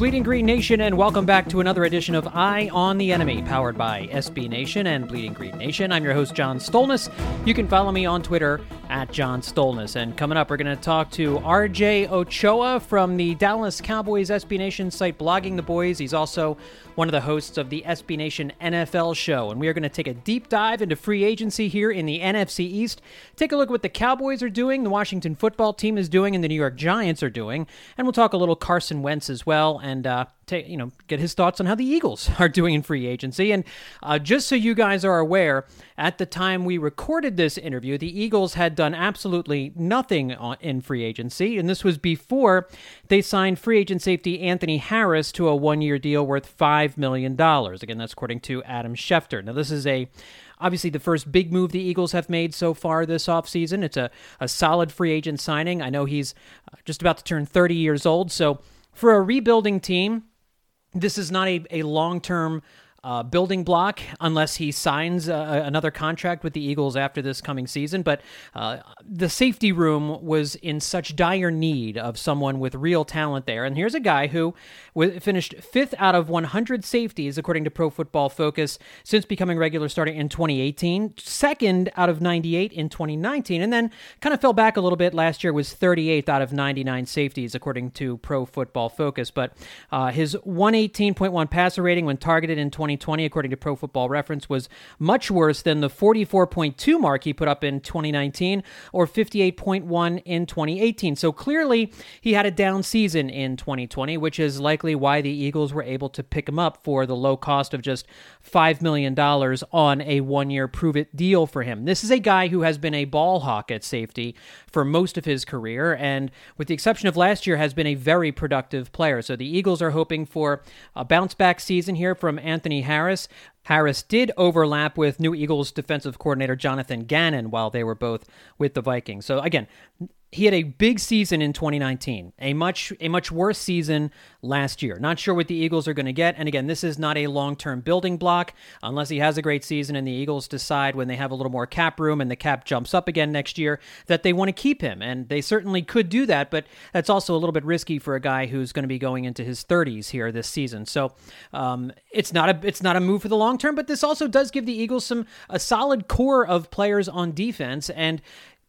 Bleeding Green Nation, and welcome back to another edition of Eye on the Enemy, powered by SB Nation and Bleeding Green Nation. I'm your host, John Stolnis. You can follow me on Twitter at John Stolnis. And coming up, we're going to talk to RJ Ochoa from the Dallas Cowboys SB Nation site, Blogging the Boys. He's also one of the hosts of the SB Nation NFL show. And we are going to take a deep dive into free agency here in the NFC East. Take a look at what the Cowboys are doing, the Washington football team is doing, and the New York Giants are doing. And we'll talk a little Carson Wentz as well. Uh, take you know get his thoughts on how the Eagles are doing in free agency. And uh, just so you guys are aware, at the time we recorded this interview, the Eagles had done absolutely nothing in free agency, and this was before they signed free agent safety Anthony Harris to a one-year deal worth five million dollars. Again, that's according to Adam Schefter. Now, this is a obviously the first big move the Eagles have made so far this offseason. It's a, a solid free agent signing. I know he's uh, just about to turn 30 years old, so for a rebuilding team, this is not a, a long term uh, building block unless he signs uh, another contract with the Eagles after this coming season. But uh, the safety room was in such dire need of someone with real talent there. And here's a guy who finished fifth out of 100 safeties, according to Pro Football Focus, since becoming regular starter in 2018, second out of 98 in 2019, and then kind of fell back a little bit last year, was 38th out of 99 safeties, according to Pro Football Focus. But uh, his 118.1 passer rating when targeted in 20 2020, according to Pro Football Reference, was much worse than the 44.2 mark he put up in 2019 or 58.1 in 2018. So clearly, he had a down season in 2020, which is likely why the Eagles were able to pick him up for the low cost of just $5 million on a one year prove it deal for him. This is a guy who has been a ball hawk at safety for most of his career, and with the exception of last year, has been a very productive player. So the Eagles are hoping for a bounce back season here from Anthony Harris. Harris did overlap with New Eagles defensive coordinator Jonathan Gannon while they were both with the Vikings. So again, he had a big season in 2019, a much a much worse season last year. Not sure what the Eagles are going to get. And again, this is not a long-term building block unless he has a great season and the Eagles decide when they have a little more cap room and the cap jumps up again next year that they want to keep him. And they certainly could do that, but that's also a little bit risky for a guy who's going to be going into his 30s here this season. So um, it's not a it's not a move for the long term, but this also does give the Eagles some a solid core of players on defense and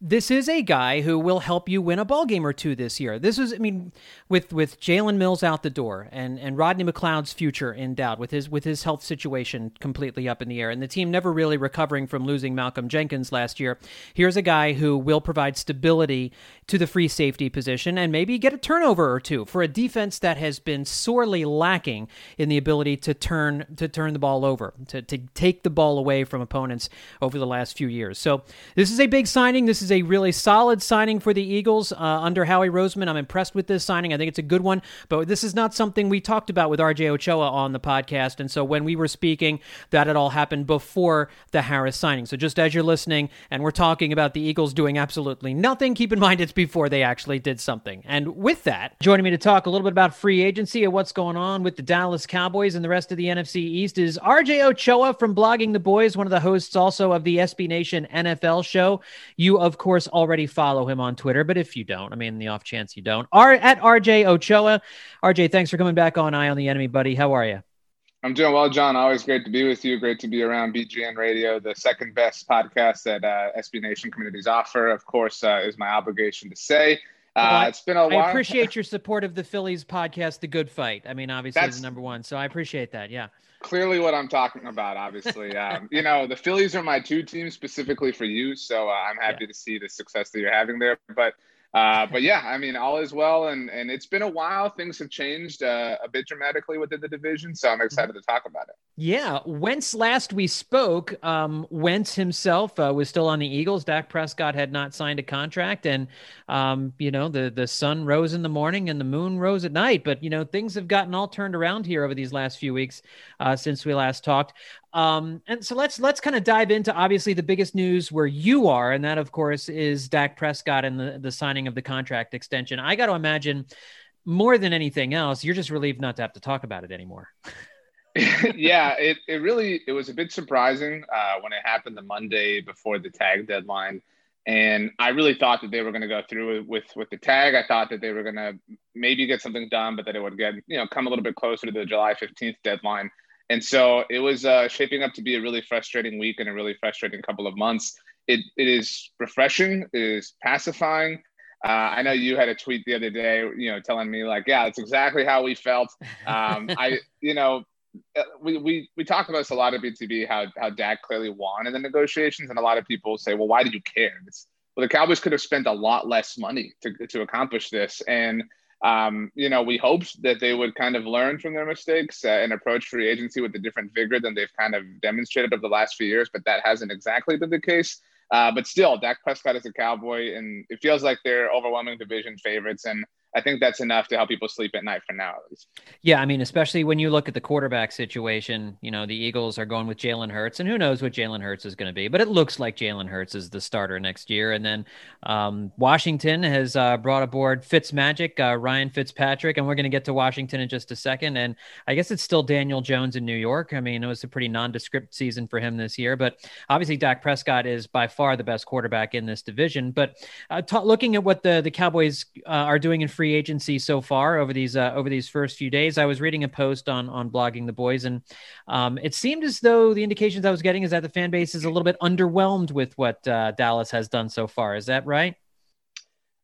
this is a guy who will help you win a ball game or two this year. This is, I mean, with with Jalen Mills out the door and and Rodney McLeod's future in doubt, with his with his health situation completely up in the air, and the team never really recovering from losing Malcolm Jenkins last year. Here's a guy who will provide stability to the free safety position and maybe get a turnover or two for a defense that has been sorely lacking in the ability to turn to turn the ball over, to to take the ball away from opponents over the last few years. So this is a big signing. This is a really solid signing for the Eagles uh, under Howie Roseman. I'm impressed with this signing. I think it's a good one, but this is not something we talked about with RJ Ochoa on the podcast. And so when we were speaking, that had all happened before the Harris signing. So just as you're listening and we're talking about the Eagles doing absolutely nothing, keep in mind it's before they actually did something. And with that, joining me to talk a little bit about free agency and what's going on with the Dallas Cowboys and the rest of the NFC East is RJ Ochoa from Blogging the Boys, one of the hosts also of the SB Nation NFL show. You, of course, already follow him on Twitter, but if you don't, I mean, the off chance you don't, are at RJ Ochoa. RJ, thanks for coming back on Eye on the Enemy, buddy. How are you? I'm doing well, John. Always great to be with you. Great to be around BGN Radio, the second best podcast that uh, SB Nation communities offer. Of course, uh, is my obligation to say. Uh, it's been a while. I appreciate your support of the Phillies podcast, The Good Fight. I mean, obviously, it's number one, so I appreciate that. Yeah clearly what I'm talking about. Obviously, um, you know the Phillies are my two teams specifically for you, so uh, I'm happy yeah. to see the success that you're having there. But Uh, but yeah, I mean, all is well, and and it's been a while. Things have changed uh, a bit dramatically within the division, so I'm excited to talk about it. Yeah, Wentz last we spoke, um, Wentz himself uh, was still on the Eagles. Dak Prescott had not signed a contract, and um, you know the the sun rose in the morning and the moon rose at night. But you know things have gotten all turned around here over these last few weeks uh, since we last talked. Um, and so let's let's kind of dive into obviously the biggest news where you are, and that of course is Dak Prescott and the the signing of the contract extension. I got to imagine more than anything else, you're just relieved not to have to talk about it anymore. yeah, it, it really it was a bit surprising uh, when it happened the Monday before the tag deadline, and I really thought that they were going to go through with with the tag. I thought that they were going to maybe get something done, but that it would get you know come a little bit closer to the July fifteenth deadline. And so it was uh, shaping up to be a really frustrating week and a really frustrating couple of months. It, it is refreshing, it is pacifying. Uh, I know you had a tweet the other day, you know, telling me like, yeah, that's exactly how we felt. Um, I, you know, uh, we, we, we talk about this a lot at BTB, how, how Dak clearly won in the negotiations. And a lot of people say, well, why did you care? It's, well, the Cowboys could have spent a lot less money to, to accomplish this. And um, you know, we hoped that they would kind of learn from their mistakes uh, and approach free agency with a different vigor than they've kind of demonstrated over the last few years, but that hasn't exactly been the case. Uh, but still, Dak Prescott is a Cowboy, and it feels like they're overwhelming division favorites. And I think that's enough to help people sleep at night for now. Yeah, I mean, especially when you look at the quarterback situation, you know, the Eagles are going with Jalen Hurts, and who knows what Jalen Hurts is going to be, but it looks like Jalen Hurts is the starter next year. And then um, Washington has uh, brought aboard Fitzmagic, uh, Ryan Fitzpatrick, and we're going to get to Washington in just a second. And I guess it's still Daniel Jones in New York. I mean, it was a pretty nondescript season for him this year, but obviously Dak Prescott is by far the best quarterback in this division. But uh, t- looking at what the the Cowboys uh, are doing in free agency so far over these uh, over these first few days. I was reading a post on on blogging the boys, and um, it seemed as though the indications I was getting is that the fan base is a little bit underwhelmed with what uh, Dallas has done so far. Is that right?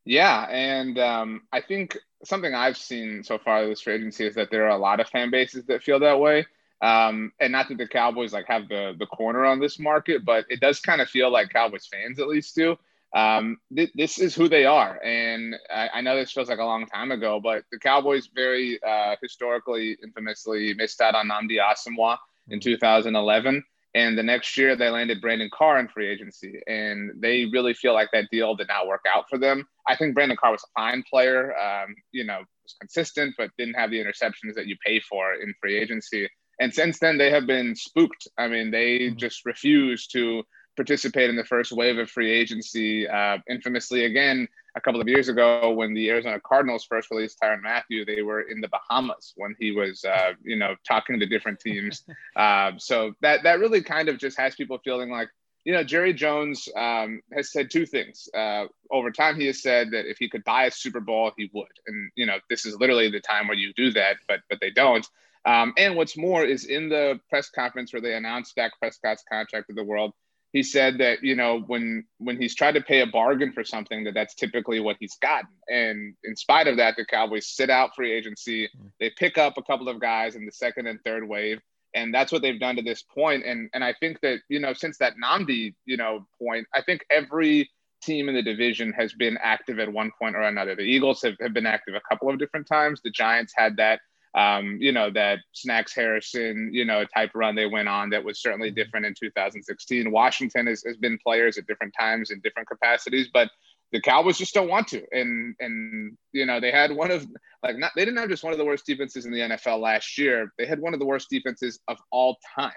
Yeah, and um, I think something I've seen so far this free agency is that there are a lot of fan bases that feel that way. Um, and not that the Cowboys like have the the corner on this market, but it does kind of feel like Cowboys fans at least do um, th- this is who they are. And I, I, know this feels like a long time ago, but the Cowboys very uh, historically, infamously missed out on Nnamdi Asomugha in 2011. And the next year they landed Brandon Carr in free agency. And they really feel like that deal did not work out for them. I think Brandon Carr was a fine player, um, you know, was consistent, but didn't have the interceptions that you pay for in free agency. And since then, they have been spooked. I mean, they mm-hmm. just refuse to participate in the first wave of free agency. Uh, infamously, again, a couple of years ago, when the Arizona Cardinals first released Tyrann Mathieu, they were in the Bahamas when he was, uh, you know, talking to different teams. Uh, so that that really kind of just has people feeling like, you know, Jerry Jones um, has said two things. Uh, over time, he has said that if he could buy a Super Bowl, he would. And you know, this is literally the time where you do that, but but they don't. Um, and what's more is in the press conference where they announced Dak Prescott's contract with the world he said that you know when when he's tried to pay a bargain for something that that's typically what he's gotten. And in spite of that the cowboys sit out free agency. Mm. they pick up a couple of guys in the second and third wave and that's what they've done to this point. And and i think that you know since that Nnamdi you know point i think every team in the division has been active at one point or another. The eagles have, have been active a couple of different times. The giants had that um, you know, that Snacks Harrison, you know, type run they went on that was certainly mm-hmm. different in 2016. Washington has, has been players at different times in different capacities, but the Cowboys just don't want to. And and you know, they had one of like not they didn't have just one of the worst defenses in the NFL last year. They had one of the worst defenses of all time.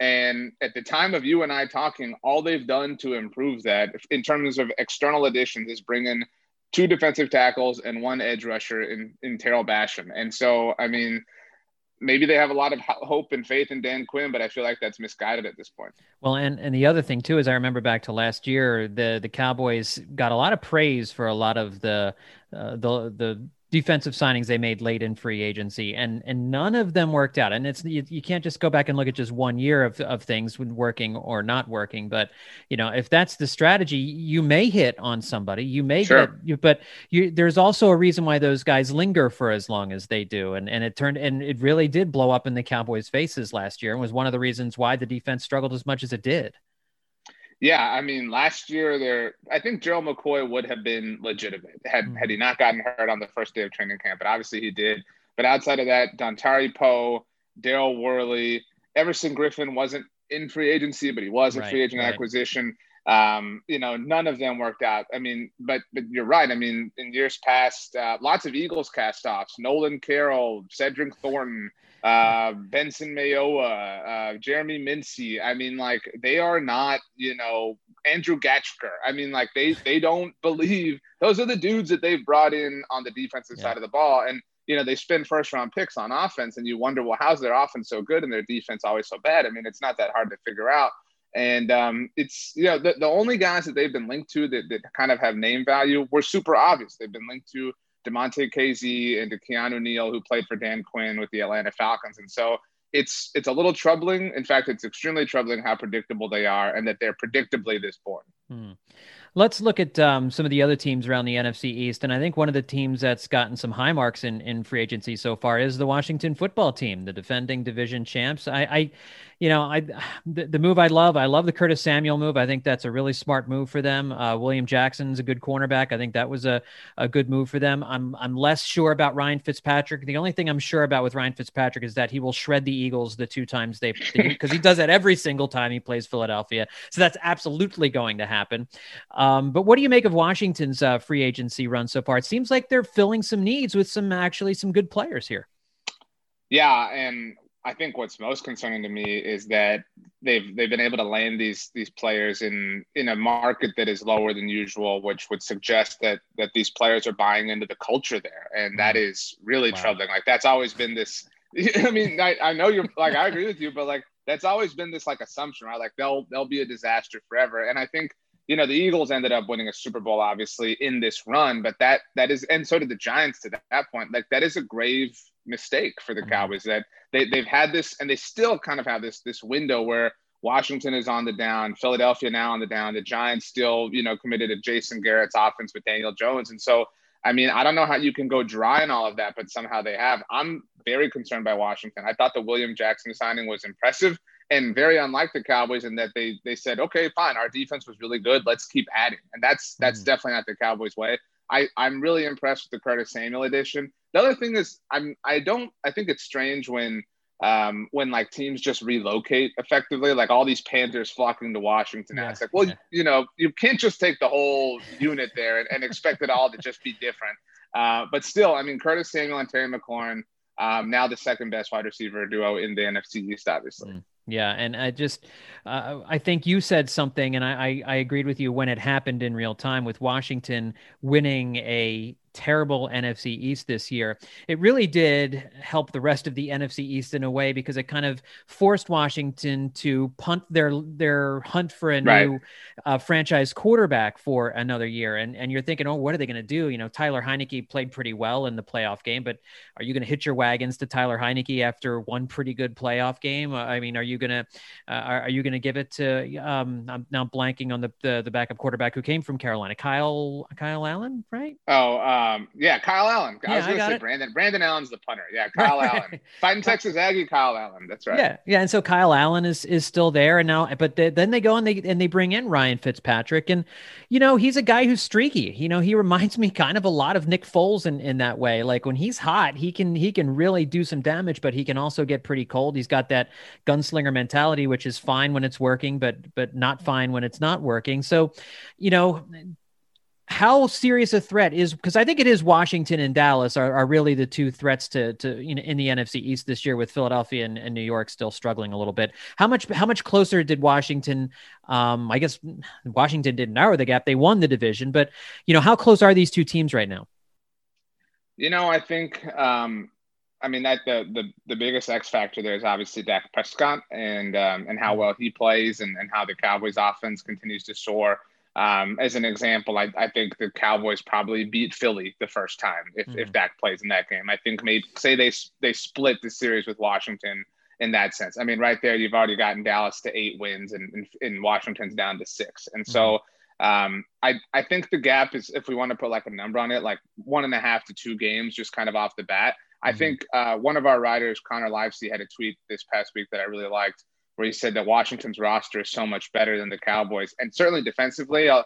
And at the time of you and I talking, all they've done to improve that in terms of external additions is bring in two defensive tackles and one edge rusher in, in Tarell Basham. And so, I mean, maybe they have a lot of hope and faith in Dan Quinn, but I feel like that's misguided at this point. Well, and and the other thing too is I remember back to last year, the the Cowboys got a lot of praise for a lot of the uh, the the defensive signings they made late in free agency and and none of them worked out. And it's you, you can't just go back and look at just one year of, of things working or not working. But you know if that's the strategy you may hit on somebody. You may sure. get you but you there's also a reason why those guys linger for as long as they do. And and it turned and it really did blow up in the cowboys faces last year and was one of the reasons why the defense struggled as much as it did Yeah, I mean, last year there, I think Gerald McCoy would have been legitimate had mm-hmm. had he not gotten hurt on the first day of training camp, but obviously he did. But outside of that, Dontari Poe, Daryl Worley, Everson Griffen wasn't in free agency, but he was a right, free agent right. acquisition. Um, you know, none of them worked out. I mean, but but you're right. I mean, in years past, uh, lots of Eagles cast-offs: Nolan Carroll, Cedric Thornton, uh, Benson Mayowa, uh, Jeremy Mincey. I mean, like they are not, you know, Andrew Gachkar. I mean, like they they don't believe those are the dudes that they've brought in on the defensive yeah. side of the ball, and you know they spend first round picks on offense, and you wonder, well, how's their offense so good and their defense always so bad? I mean, it's not that hard to figure out. And um, it's you know the, the only guys that they've been linked to that, that kind of have name value were super obvious. They've been linked to Damontae Kazee and to Keanu Neal, who played for Dan Quinn with the Atlanta Falcons. And so it's it's a little troubling. In fact, it's extremely troubling how predictable they are and that they're predictably this born. Hmm. Let's look at um, some of the other teams around the NFC East, and I think one of the teams that's gotten some high marks in, in free agency so far is the Washington Football Team, the defending division champs. I, I you know, I the, the, move I love. I love the Curtis Samuel move. I think that's a really smart move for them. Uh, William Jackson's a good cornerback. I think that was a, a good move for them. I'm I'm less sure about Ryan Fitzpatrick. The only thing I'm sure about with Ryan Fitzpatrick is that he will shred the Eagles the two times they because he does that every single time he plays Philadelphia. So that's absolutely going to happen. Um, but what do you make of Washington's uh, free agency run so far? It seems like they're filling some needs with some actually some good players here. Yeah, and I think what's most concerning to me is that they've they've been able to land these these players in in a market that is lower than usual, which would suggest that that these players are buying into the culture there, and that mm. really wow. troubling. Like that's always been this. I mean, I, I know you're like I agree with you, but like that's always been this like assumption, right? Like they'll they'll be a disaster forever, and I think you know the Eagles ended up winning a Super Bowl obviously in this run, but that that is and so did the Giants to that, point. Like that is a grave mistake for the mm-hmm. Cowboys that they, they've had this and they still kind of have this this window where Washington is on the down, Philadelphia now on the down, the Giants still, you know, committed to Jason Garrett's offense with Daniel Jones. And so, I mean, I don't know how you can go dry in all of that, but somehow they have. I'm very concerned by Washington. I thought the William Jackson signing was impressive and very unlike the Cowboys in that they they said, okay, fine, our defense was really good. Let's keep adding. And that's that's mm-hmm. definitely not the Cowboys way. I, I'm really impressed with the Curtis Samuel edition. The other thing is I'm I don't I think it's strange when um, when like teams just relocate effectively, like all these Panthers flocking to Washington. Yeah, it's like, well, yeah. you know, you can't just take the whole unit there and, and expect it all to just be different. Uh, but still, I mean, Curtis Samuel and Terry McLaurin, um, now the second best wide receiver duo in the NFC East, obviously. Mm. Yeah, and I just, uh, I think you said something, and I, I agreed with you when it happened in real time with Washington winning a terrible NFC East this year, it really did help the rest of the NFC East in a way because it kind of forced Washington to punt their their hunt for a right. new uh, franchise quarterback for another year. And and you're thinking, oh, what are they going to do? You know, Tyler Heinicke played pretty well in the playoff game, but are you going to hitch your wagons to Tyler Heinicke after one pretty good playoff game? I mean, are you going to uh, are, are, you going to give it to? Um, I'm now blanking on the, the, the backup quarterback who came from Carolina, Kyle Kyle Allen, right? Oh. Uh, um, yeah, Kyle Allen. I yeah, was going to say it. Brandon. Brandon Allen's the punter. Yeah, Kyle Allen. Fighting Texas Aggie, Kyle Allen. That's right. Yeah, yeah. And so Kyle Allen is is still there, and now, but they, then they go and they and they bring in Ryan Fitzpatrick, and you know he's a guy who's streaky. You know he reminds me kind of a lot of Nick Foles in in that way. Like when he's hot, he can he can really do some damage, but he can also get pretty cold. He's got that gunslinger mentality, which is fine when it's working, but but not fine when it's not working. So, you know, how serious a threat is because I think it is Washington and Dallas are, are really the two threats to to you know in the NFC East this year with Philadelphia and, and New York still struggling a little bit. How much how much closer did Washington? Um, I guess Washington didn't narrow the gap; they won the division. But you know, how close are these two teams right now? You know, I think um, I mean that the the the biggest X factor there is obviously Dak Prescott and um, and how well he plays and, and how the Cowboys offense continues to soar. Um, as an example, I, I think the Cowboys probably beat Philly the first time if, mm-hmm. if Dak plays in that game. I think maybe say they they split the series with Washington in that sense. I mean, right there, you've already gotten Dallas to eight wins and, and, and Washington's down to six. And mm-hmm. so um, I, I think the gap is, if we want to put like a number on it, like one and a half to two games, just kind of off the bat. I mm-hmm. think uh, one of our writers, Connor Livesay, had a tweet this past week that I really liked where he said that Washington's roster is so much better than the Cowboys, and certainly defensively. Uh,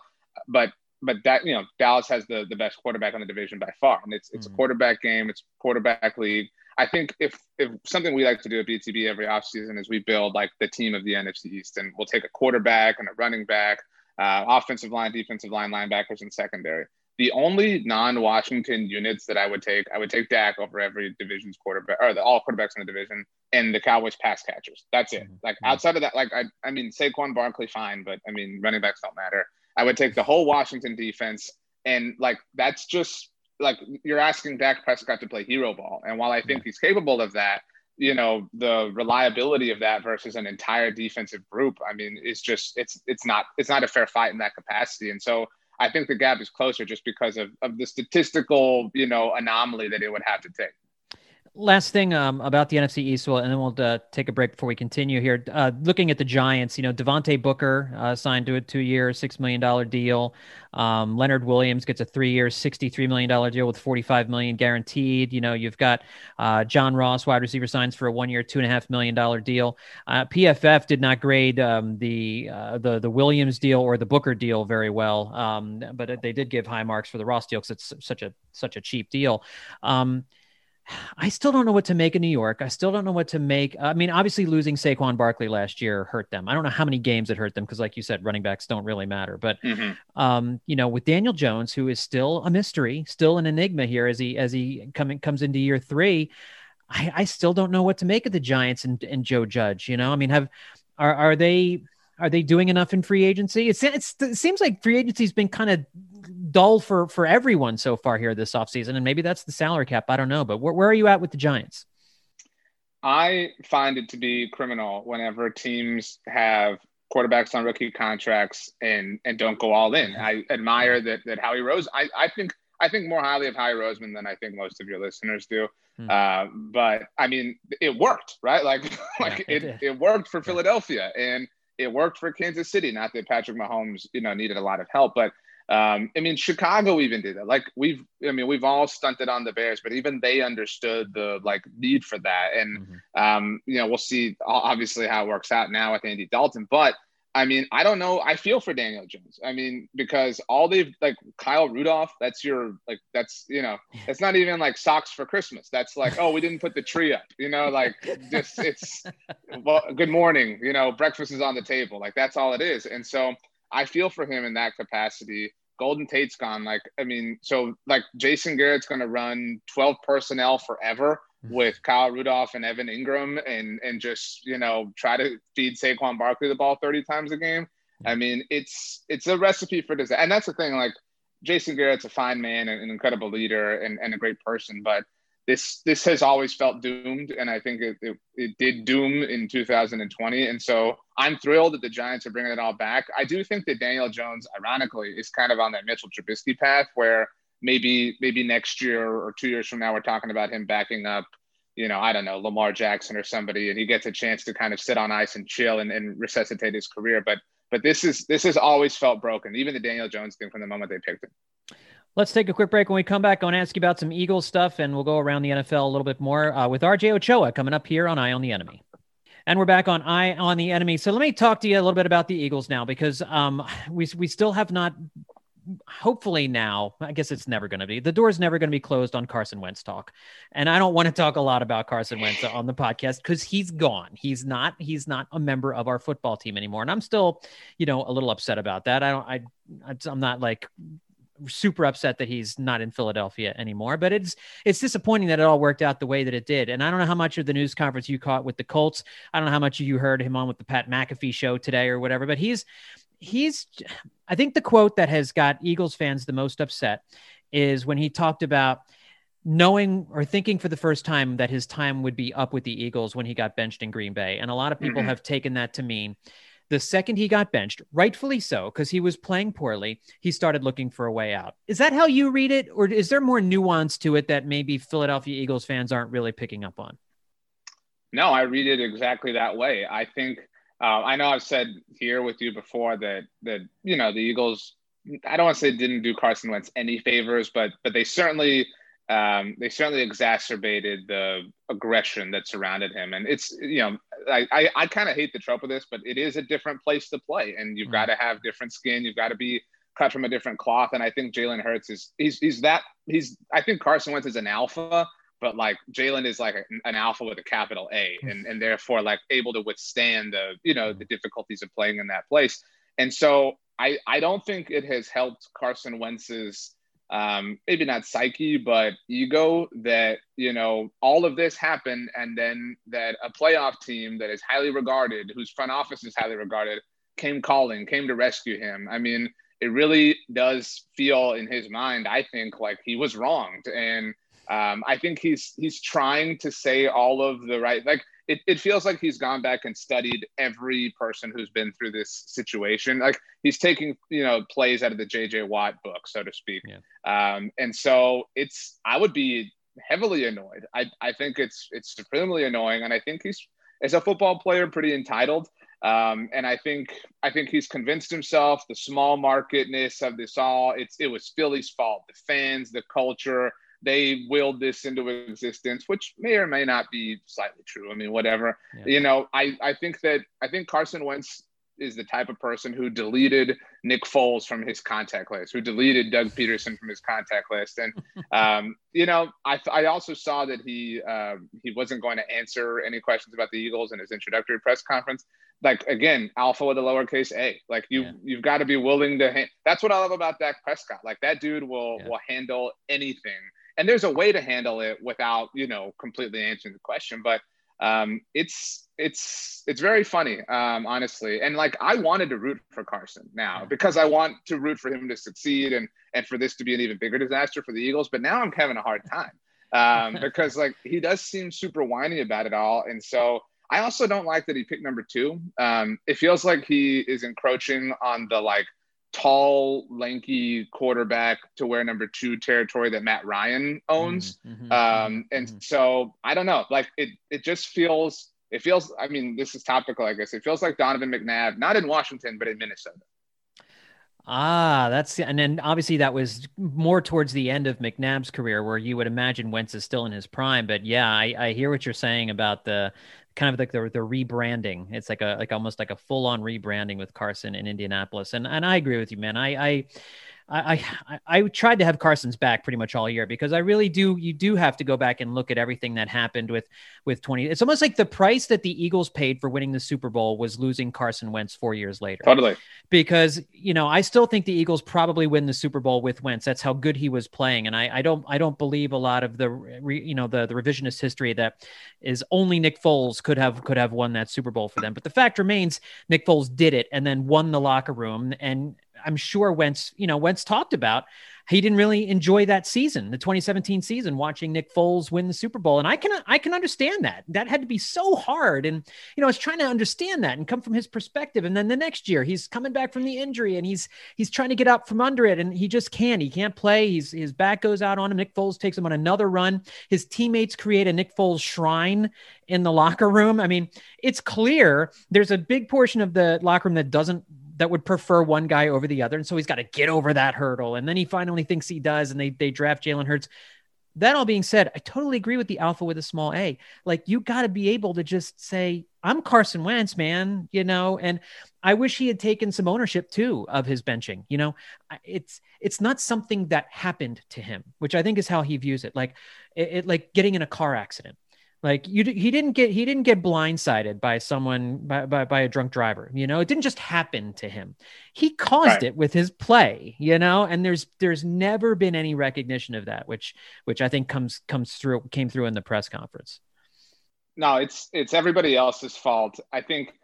but but that you know Dallas has the the best quarterback in the division by far, and it's it's mm-hmm. a quarterback game. It's quarterback league. I think if if something we like to do at BTB every offseason is we build like the team of the NFC East, and we'll take a quarterback and a running back, uh, offensive line, defensive line, linebackers, and secondary. The only non-Washington units that I would take, I would take Dak over every division's quarterback or the, all quarterbacks in the division, and the Cowboys pass catchers. That's it. Mm-hmm. Like outside of that, like I, I mean Saquon Barkley, fine, but I mean running backs don't matter. I would take the whole Washington defense, and like that's just like you're asking Dak Prescott to play hero ball. And while I think he's capable of that, you know, the reliability of that versus an entire defensive group, I mean, it's just it's it's not it's not a fair fight in that capacity. And so I think the gap is closer just because of, of the statistical, you know, anomaly that it would have to take last thing um, about the NFC East, well, and then we'll uh, take a break before we continue here. Uh, looking at the Giants, you know, Devontae Booker uh, signed to a two-year, six million dollar deal. Um, Leonard Williams gets a three-year, sixty-three million dollar deal with forty-five million guaranteed. You know, you've got uh, John Ross, wide receiver, signs for a one-year, two and a half million dollar deal. Uh, PFF did not grade um, the uh, the the Williams deal or the Booker deal very well, um, but they did give high marks for the Ross deal because it's such a such a cheap deal. Um, I still don't know what to make of New York. I still don't know what to make. I mean, obviously losing Saquon Barkley last year hurt them. I don't know how many games it hurt them because, like you said, running backs don't really matter. But mm-hmm. um, you know, with Daniel Jones, who is still a mystery, still an enigma here as he as he coming comes into year three, I, I still don't know what to make of the Giants and, and Joe Judge. You know, I mean, have are are they are they doing enough in free agency? It's, it's it seems like free agency's been kind of dull for for everyone so far here this offseason and maybe that's the salary cap i don't know but where, where are you at with the giants? I find it to be criminal whenever teams have quarterbacks on rookie contracts and and don't go all in. I admire that that howie rose i i think i think more highly of howie roseman than i think most of your listeners do. Hmm. uh, but i mean it worked right? Like like yeah, it, it, it worked for philadelphia and it worked for Kansas City. Not that Patrick Mahomes, you know, needed a lot of help, but um, I mean, Chicago even did that. Like we've, I mean, we've all stunted on the Bears, but even they understood the like need for that. And mm-hmm. um, you know, we'll see obviously how it works out now with Andy Dalton. But I mean, I don't know. I feel for Daniel Jones. I mean, because all they've like Kyle Rudolph, that's your like that's you know, it's not even like socks for Christmas. That's like, oh, we didn't put the tree up, you know, like just it's well, good morning, you know, breakfast is on the table. Like that's all it is. And so I feel for him in that capacity. Golden Tate's gone. Like, I mean, so like Jason Garrett's going to run 12 personnel forever mm-hmm. with Kyle Rudolph and Evan Engram and, and just, you know, try to feed Saquon Barkley the ball 30 times a game. I mean, it's, it's a recipe for disaster. And that's the thing, like Jason Garrett's a fine man and an incredible leader and, and a great person, but this this has always felt doomed, and I think it, it, it, did doom in 2020. And so I'm thrilled that the Giants are bringing it all back. I do think that Daniel Jones, ironically, is kind of on that Mitchell Trubisky path where maybe maybe next year or two years from now we're talking about him backing up, you know, I don't know, Lamar Jackson or somebody, and he gets a chance to kind of sit on ice and chill and, and resuscitate his career. But but this is this has always felt broken, even the Daniel Jones thing from the moment they picked him. Let's take a quick break. When we come back, I want to ask you about some Eagles stuff, and we'll go around the NFL a little bit more uh, with RJ Ochoa coming up here on Eye on the Enemy. And we're back on Eye on the Enemy. So let me talk to you a little bit about the Eagles now, because um, we we still have not. Hopefully now, I guess it's never going to be. The door's never going to be closed on Carson Wentz talk, and I don't want to talk a lot about Carson Wentz on the podcast because he's gone. He's not. He's not a member of our football team anymore, and I'm still, you know, a little upset about that. I don't. I. I'm not like super upset that he's not in Philadelphia anymore. But it's it's disappointing that it all worked out the way that it did. And I don't know how much of the news conference you caught with the Colts. I don't know how much you heard him on with the Pat McAfee show today or whatever. But he's he's I think the quote that has got Eagles fans the most upset is when he talked about knowing or thinking for the first time that his time would be up with the Eagles when he got benched in Green Bay. And a lot of people mm-hmm. have taken that to mean the second he got benched, rightfully so, because he was playing poorly, he started looking for a way out. Is that how you read it? Or is there more nuance to it that maybe Philadelphia Eagles fans aren't really picking up on? No, I read it exactly that way. I think uh, I know I've said here with you before that that you know the Eagles. I don't want to say didn't do Carson Wentz any favors, but but they certainly um, they certainly exacerbated the aggression that surrounded him. And it's, you know, I I, I kind of hate the trope of this, but it is a different place to play, and you've mm-hmm. got to have different skin. You've got to be cut from a different cloth. And I think Jalen Hurts is he's he's that he's I think Carson Wentz is an alpha, but like Jalen is like an alpha with a capital A, hmm. and and therefore like able to withstand the you know the difficulties of playing in that place. And so I I don't think it has helped Carson Wentz's um, maybe not psyche, but ego that, you know, all of this happened and then that a playoff team that is highly regarded, whose front office is highly regarded, came calling, came to rescue him. I mean, it really does feel in his mind, I think, like he was wronged. And um, I think he's he's trying to say all of the right like it, it feels like he's gone back and studied every person who's been through this situation. Like he's taking, you know, plays out of the JJ Watt book, so to speak. Yeah. Um, and so it's I would be heavily annoyed. I, I think it's it's supremely annoying. And I think he's as a football player pretty entitled. Um, and I think I think he's convinced himself the small marketness of this all. It's it was Philly's fault. The fans, the culture, they willed this into existence, which may or may not be slightly true. I mean, whatever. Yeah. You know, I I think that I think Carson Wentz is the type of person who deleted Nick Foles from his contact list, who deleted Doug Peterson from his contact list, and um, you know, I, I also saw that he uh, he wasn't going to answer any questions about the Eagles in his introductory press conference. Like again, alpha with a lowercase a. Like you yeah. you've got to be willing to. Ha- That's what I love about Dak Prescott. Like that dude will yeah. will handle anything, and there's a way to handle it without you know completely answering the question, but um, it's it's it's very funny, um, honestly. And like I wanted to root for Carson now because I want to root for him to succeed and and for this to be an even bigger disaster for the Eagles. But now I'm having a hard time um, because like he does seem super whiny about it all, and so. I also don't like that he picked number two. Um, it feels like he is encroaching on the like tall, lanky quarterback to wear number two territory that Matt Ryan owns. Mm-hmm, mm-hmm, um, and mm-hmm. so I don't know, like it, it just feels, it feels, I mean, this is topical, I guess. It feels like Donovan McNabb, not in Washington, but in Minnesota. Ah, that's and then obviously that was more towards the end of McNabb's career, where you would imagine Wentz is still in his prime. But yeah, I, I hear what you're saying about the kind of like the, the rebranding. It's like a like almost like a full on rebranding with Carson in Indianapolis. And and I agree with you, man. I I I, I, I tried to have Carson's back pretty much all year because I really do. You do have to go back and look at everything that happened with with twenty. It's almost like the price that the Eagles paid for winning the Super Bowl was losing Carson Wentz four years later. Totally. Because you know I still think the Eagles probably win the Super Bowl with Wentz. That's how good he was playing, and I, I don't I don't believe a lot of the re, you know the the revisionist history that is only Nick Foles could have could have won that Super Bowl for them. But the fact remains, Nick Foles did it and then won the locker room and I'm sure Wentz, you know, Wentz talked about he didn't really enjoy that season, the 2017 season, watching Nick Foles win the Super Bowl. And I can I can understand that. That had to be so hard. And you know, I was trying to understand that and come from his perspective. And then the next year, he's coming back from the injury and he's he's trying to get up from under it, and he just can't. He can't play. He's his back goes out on him. Nick Foles takes him on another run. His teammates create a Nick Foles shrine in the locker room. I mean, it's clear there's a big portion of the locker room that doesn't that would prefer one guy over the other. And so he's got to get over that hurdle. And then he finally thinks he does, and they they draft Jalen Hurts. That all being said, I totally agree with the alpha with a small a. Like you got to be able to just say, I'm Carson Wentz, man, you know, and I wish he had taken some ownership too of his benching. You know, it's it's not something that happened to him, which I think is how he views it. Like it, it like getting in a car accident. Like you, he didn't get he didn't get blindsided by someone by, by, by a drunk driver. You know, it didn't just happen to him. He caused right. it with his play. You know, and there's there's never been any recognition of that, which which I think comes comes through came through in the press conference. No, it's it's everybody else's fault. I think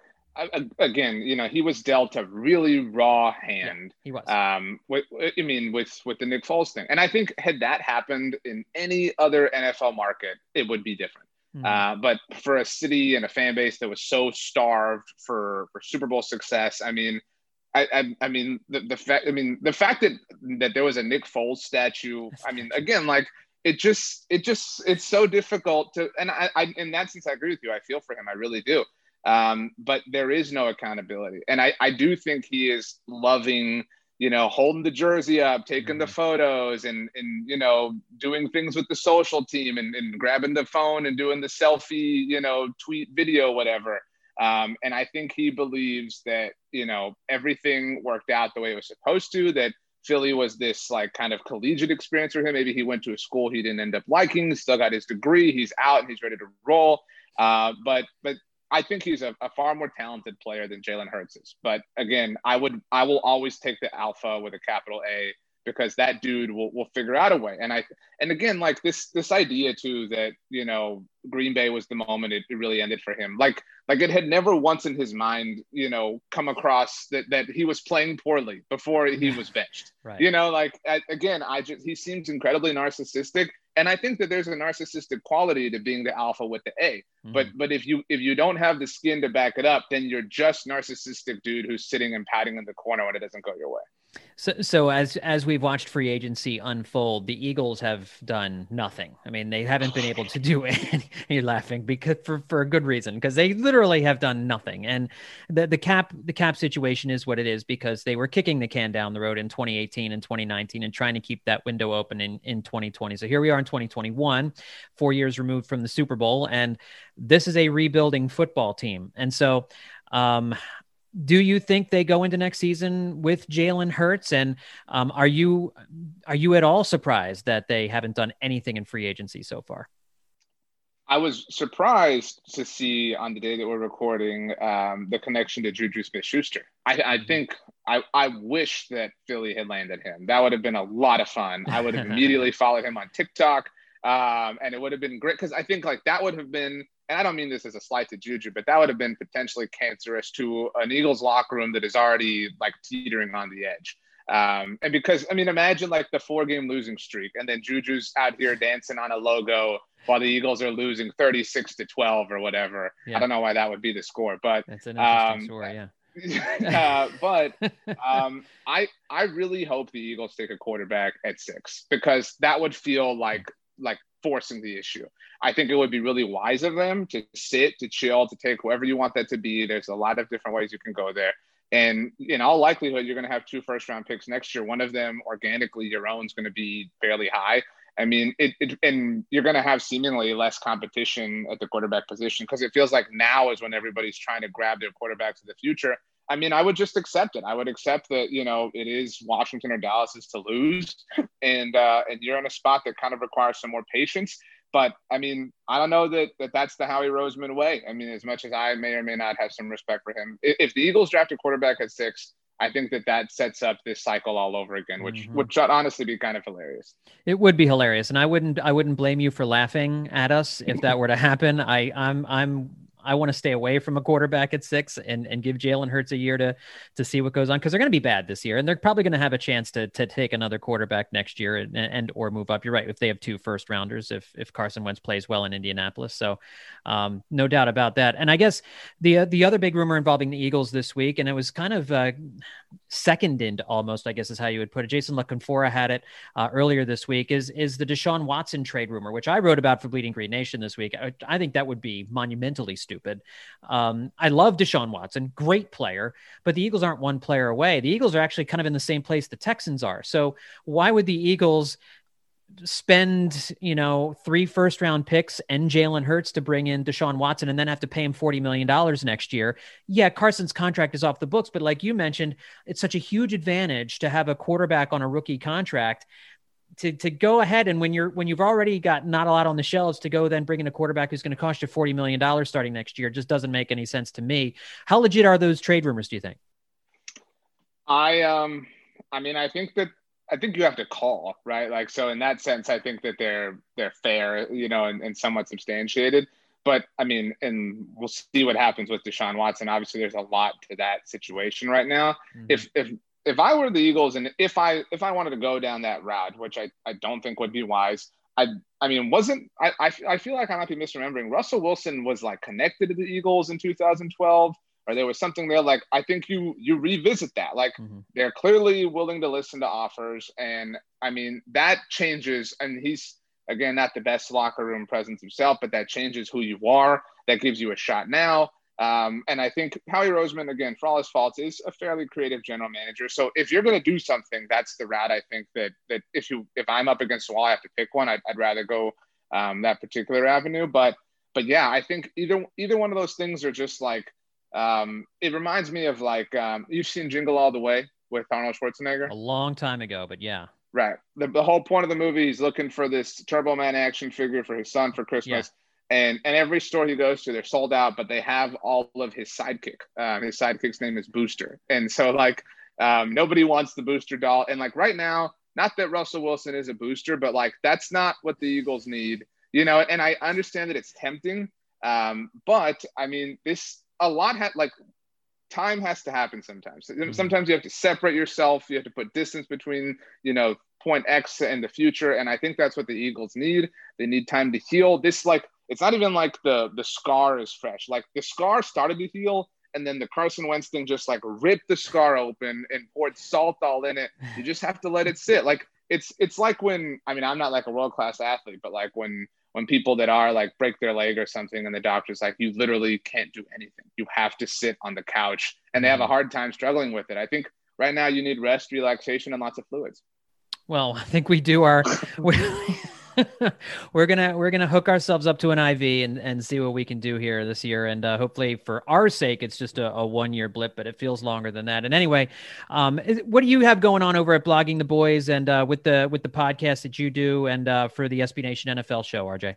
again, you know, he was dealt a really raw hand. Yeah, he was. Um, with, I mean, with with the Nick Foles thing, and I think had that happened in any other NFL market, it would be different. Mm-hmm. Uh, but for a city and a fan base that was so starved for, for Super Bowl success, I mean, I, I, I mean the, the fact I mean the fact that that there was a Nick Foles statue. I mean, again, like it just it just it's so difficult to and I, I in that sense I agree with you. I feel for him. I really do. Um, but there is no accountability, and I I do think he is loving you know, holding the jersey up, taking the mm-hmm. photos, and and you know, doing things with the social team, and, and grabbing the phone and doing the selfie, you know, tweet, video, whatever. Um, and I think he believes that, you know, everything worked out the way it was supposed to, that Philly was this like kind of collegiate experience for him. Maybe he went to a school he didn't end up liking, still got his degree, he's out and he's ready to roll. Uh, but but I think he's a, a, far more talented player than Jalen Hurts is. But again, I would I will always take the alpha with a capital A because that dude will, will figure out a way. And I and again, like this this idea too that you know Green Bay was the moment it, it really ended for him. Like like it had never once in his mind, you know, come across that that he was playing poorly before he was benched. right. You know, like again, I just he seems incredibly narcissistic, and I think that there's a narcissistic quality to being the alpha with the A. Mm-hmm. But but if you if you don't have the skin to back it up, then you're just narcissistic dude who's sitting and patting in the corner when it doesn't go your way. So, so as as we've watched free agency unfold, the Eagles have done nothing. I mean, they haven't been able to do it. You're laughing because for, for a good reason, because they literally have done nothing. And the the cap the cap situation is what it is because they were kicking the can down the road in 2018 and 2019 and trying to keep that window open in in 2020. So here we are in 2021, four years removed from the Super Bowl, and this is a rebuilding football team. And so. Um, do you think they go into next season with Jalen Hurts? And um, are you are you at all surprised that they haven't done anything in free agency so far? I was surprised to see on the day that we're recording um, the connection to Juju Smith Schuster. I, I, mm-hmm. think I, I wish that Philly had landed him. That would have been a lot of fun. I would have immediately followed him on TikTok. Um, and it would have been great because I think like that would have been and I don't mean this as a slight to Juju, but that would have been potentially cancerous to an Eagles locker room that is already like teetering on the edge. Um, and because I mean, imagine like the four game losing streak, and then Juju's out here dancing on a logo while the Eagles are losing 36 to 12 or whatever. Yeah. I don't know why that would be the score, but that's an interesting um, story, yeah. uh, but um, I I really hope the Eagles take a quarterback at six because that would feel like like forcing the issue. I think it would be really wise of them to sit, to chill, to take whoever you want that to be. There's a lot of different ways you can go there. And in all likelihood, you're going to have two first round picks next year. One of them, organically, your own is going to be fairly high. I mean, it, it and you're going to have seemingly less competition at the quarterback position because it feels like now is when everybody's trying to grab their quarterbacks of the future. I mean, I would just accept it. I would accept that you know it is Washington or Dallas is to lose, and uh, and you're in a spot that kind of requires some more patience. But I mean, I don't know that, that that's the Howie Roseman way. I mean, as much as I may or may not have some respect for him, if the Eagles draft a quarterback at six, I think that that sets up this cycle all over again, which mm-hmm. would honestly be kind of hilarious. It would be hilarious, and I wouldn't I wouldn't blame you for laughing at us if that were to happen. I I'm I'm I want to stay away from a quarterback at six and, and give Jalen Hurts a year to to see what goes on because they're going to be bad this year and they're probably going to have a chance to to take another quarterback next year and, and or move up. You're right if they have two first rounders if if Carson Wentz plays well in Indianapolis. So um, no doubt about that. And I guess the the other big rumor involving the Eagles this week and it was kind of uh, seconded almost I guess is how you would put it. Jason La Canfora had it uh, earlier this week is is the Deshaun Watson trade rumor which I wrote about for Bleeding Green Nation this week. I, I think that would be monumentally stupid. Um, I love Deshaun Watson, great player, but the Eagles aren't one player away. The Eagles are actually kind of in the same place the Texans are. So why would the Eagles spend, you know, three first round picks and Jalen Hurts to bring in Deshaun Watson and then have to pay him $40 million next year. Yeah, Carson's contract is off the books, but like you mentioned, it's such a huge advantage to have a quarterback on a rookie contract to to go ahead and when you're when you've already got not a lot on the shelves to go then bring in a quarterback who's going to cost you forty million dollars starting next year just doesn't make any sense to me. How legit are those trade rumors? Do you think? I um, I mean, I think that I think you have to call right. Like so, in that sense, I think that they're they're fair, you know, and, and somewhat substantiated. But I mean, and we'll see what happens with Deshaun Watson. Obviously, there's a lot to that situation right now. Mm-hmm. If if if I were the Eagles and if I if I wanted to go down that route, which I, I don't think would be wise, I I mean wasn't I, I I feel like I might be misremembering. Russell Wilson was like connected to the Eagles in 2012, or there was something there. Like I think you you revisit that. Like mm-hmm. they're clearly willing to listen to offers, and I mean that changes. And he's again not the best locker room presence himself, but that changes who you are. That gives you a shot now. Um, and I think Howie Roseman, again, for all his faults, is a fairly creative general manager. So if you're going to do something, that's the route. I think that that if you if I'm up against the wall, I have to pick one. I'd, I'd rather go um, that particular avenue. But but yeah, I think either either one of those things are just like Um, it reminds me of like um, you've seen Jingle All the Way with Arnold Schwarzenegger. A long time ago, but yeah. Right. The, the whole point of the movie, is looking for this Turbo Man action figure for his son for Christmas. Yeah. And, and every store he goes to, they're sold out, but they have all of his sidekick. Um, his sidekick's name is Booster. And so, like, um, nobody wants the Booster doll. And, like, right now, not that Russell Wilson is a booster, but, like, that's not what the Eagles need, you know. And I understand that it's tempting. Um, but, I mean, this, a lot had, like, time has to happen sometimes. Mm-hmm. Sometimes you have to separate yourself. You have to put distance between, you know, point X and the future. And I think that's what the Eagles need. They need time to heal. This like it's not even like the the scar is fresh. Like the scar started to heal, and then the Carson Wentz thing just like ripped the scar open and poured salt all in it. You just have to let it sit. Like it's it's like when I mean I'm not like a world class athlete, but like when when people that are like break their leg or something and the doctor's like you literally can't do anything you have to sit on the couch and they have a mm-hmm. hard time struggling with it i think right now you need rest relaxation and lots of fluids well i think we do our we're gonna we're gonna hook ourselves up to an IV and and see what we can do here this year, and uh, hopefully for our sake, it's just a, a one year blip, but it feels longer than that. And anyway, um, what do you have going on over at Blogging the Boys and uh, with the with the podcast that you do and uh, for the SB Nation NFL show, RJ?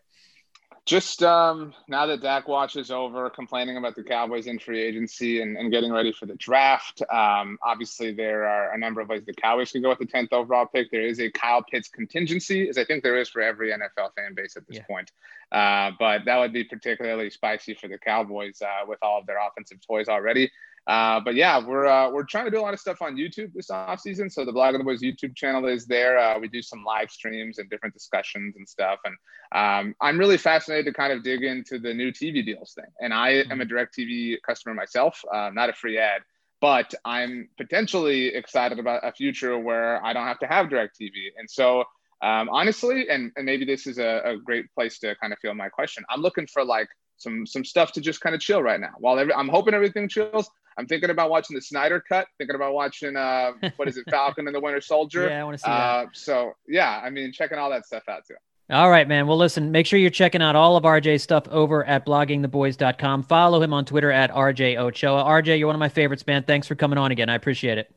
Just um, now that Dak watch is over, complaining about the Cowboys in free agency and, and getting ready for the draft. Um, obviously, there are a number of ways the Cowboys could go with the 10th overall pick. There is a Kyle Pitts contingency, as I think there is for every NFL fan base at this yeah. point. Uh, but that would be particularly spicy for the Cowboys uh, with all of their offensive toys already. Uh, but yeah, we're uh, we're trying to do a lot of stuff on YouTube this off season. So the Blogging the Boys YouTube channel is there. Uh, we do some live streams and different discussions and stuff. And um, I'm really fascinated to kind of dig into the new TV deals thing. And I am a DirecTV customer myself, uh, not a free ad, but I'm potentially excited about a future where I don't have to have DirecTV. And so um, honestly, and, and maybe this is a, a great place to kind of feel my question. I'm looking for like some some stuff to just kind of chill right now. While every, I'm hoping everything chills, I'm thinking about watching the Snyder Cut. Thinking about watching uh, what is it, Falcon and the Winter Soldier. Yeah, I want to see uh, that. So yeah, I mean, checking all that stuff out too. All right, man. Well, listen, make sure you're checking out all of RJ's stuff over at bloggingtheboys.com. Follow him on Twitter at RJ Ochoa. RJ, you're one of my favorites, man. Thanks for coming on again. I appreciate it.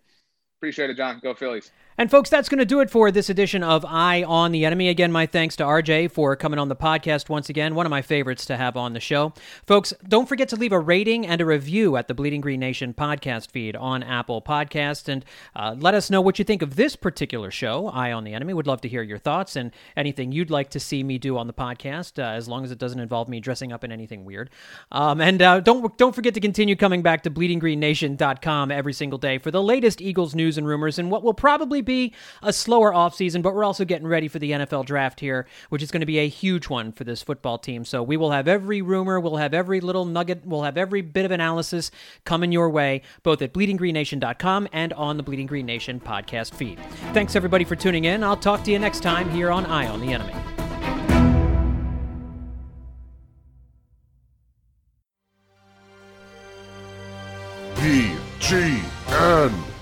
Appreciate it, John. Go Phillies. And folks, that's going to do it for this edition of Eye on the Enemy. Again, my thanks to RJ for coming on the podcast once again. One of my favorites to have on the show. Folks, don't forget to leave a rating and a review at the Bleeding Green Nation podcast feed on Apple Podcasts. And uh, let us know what you think of this particular show, Eye on the Enemy. Would love to hear your thoughts and anything you'd like to see me do on the podcast, uh, as long as it doesn't involve me dressing up in anything weird. Um, and uh, don't, don't forget to continue coming back to bleedinggreennation.com every single day for the latest Eagles news and rumors and what will probably be a slower offseason, but we're also getting ready for the NFL draft here, which is going to be a huge one for this football team. So we will have every rumor, we'll have every little nugget, we'll have every bit of analysis coming your way, both at bleedinggreennation.com and on the Bleeding Green Nation podcast feed. Thanks everybody for tuning in. I'll talk to you next time here on Eye on the Enemy. B G N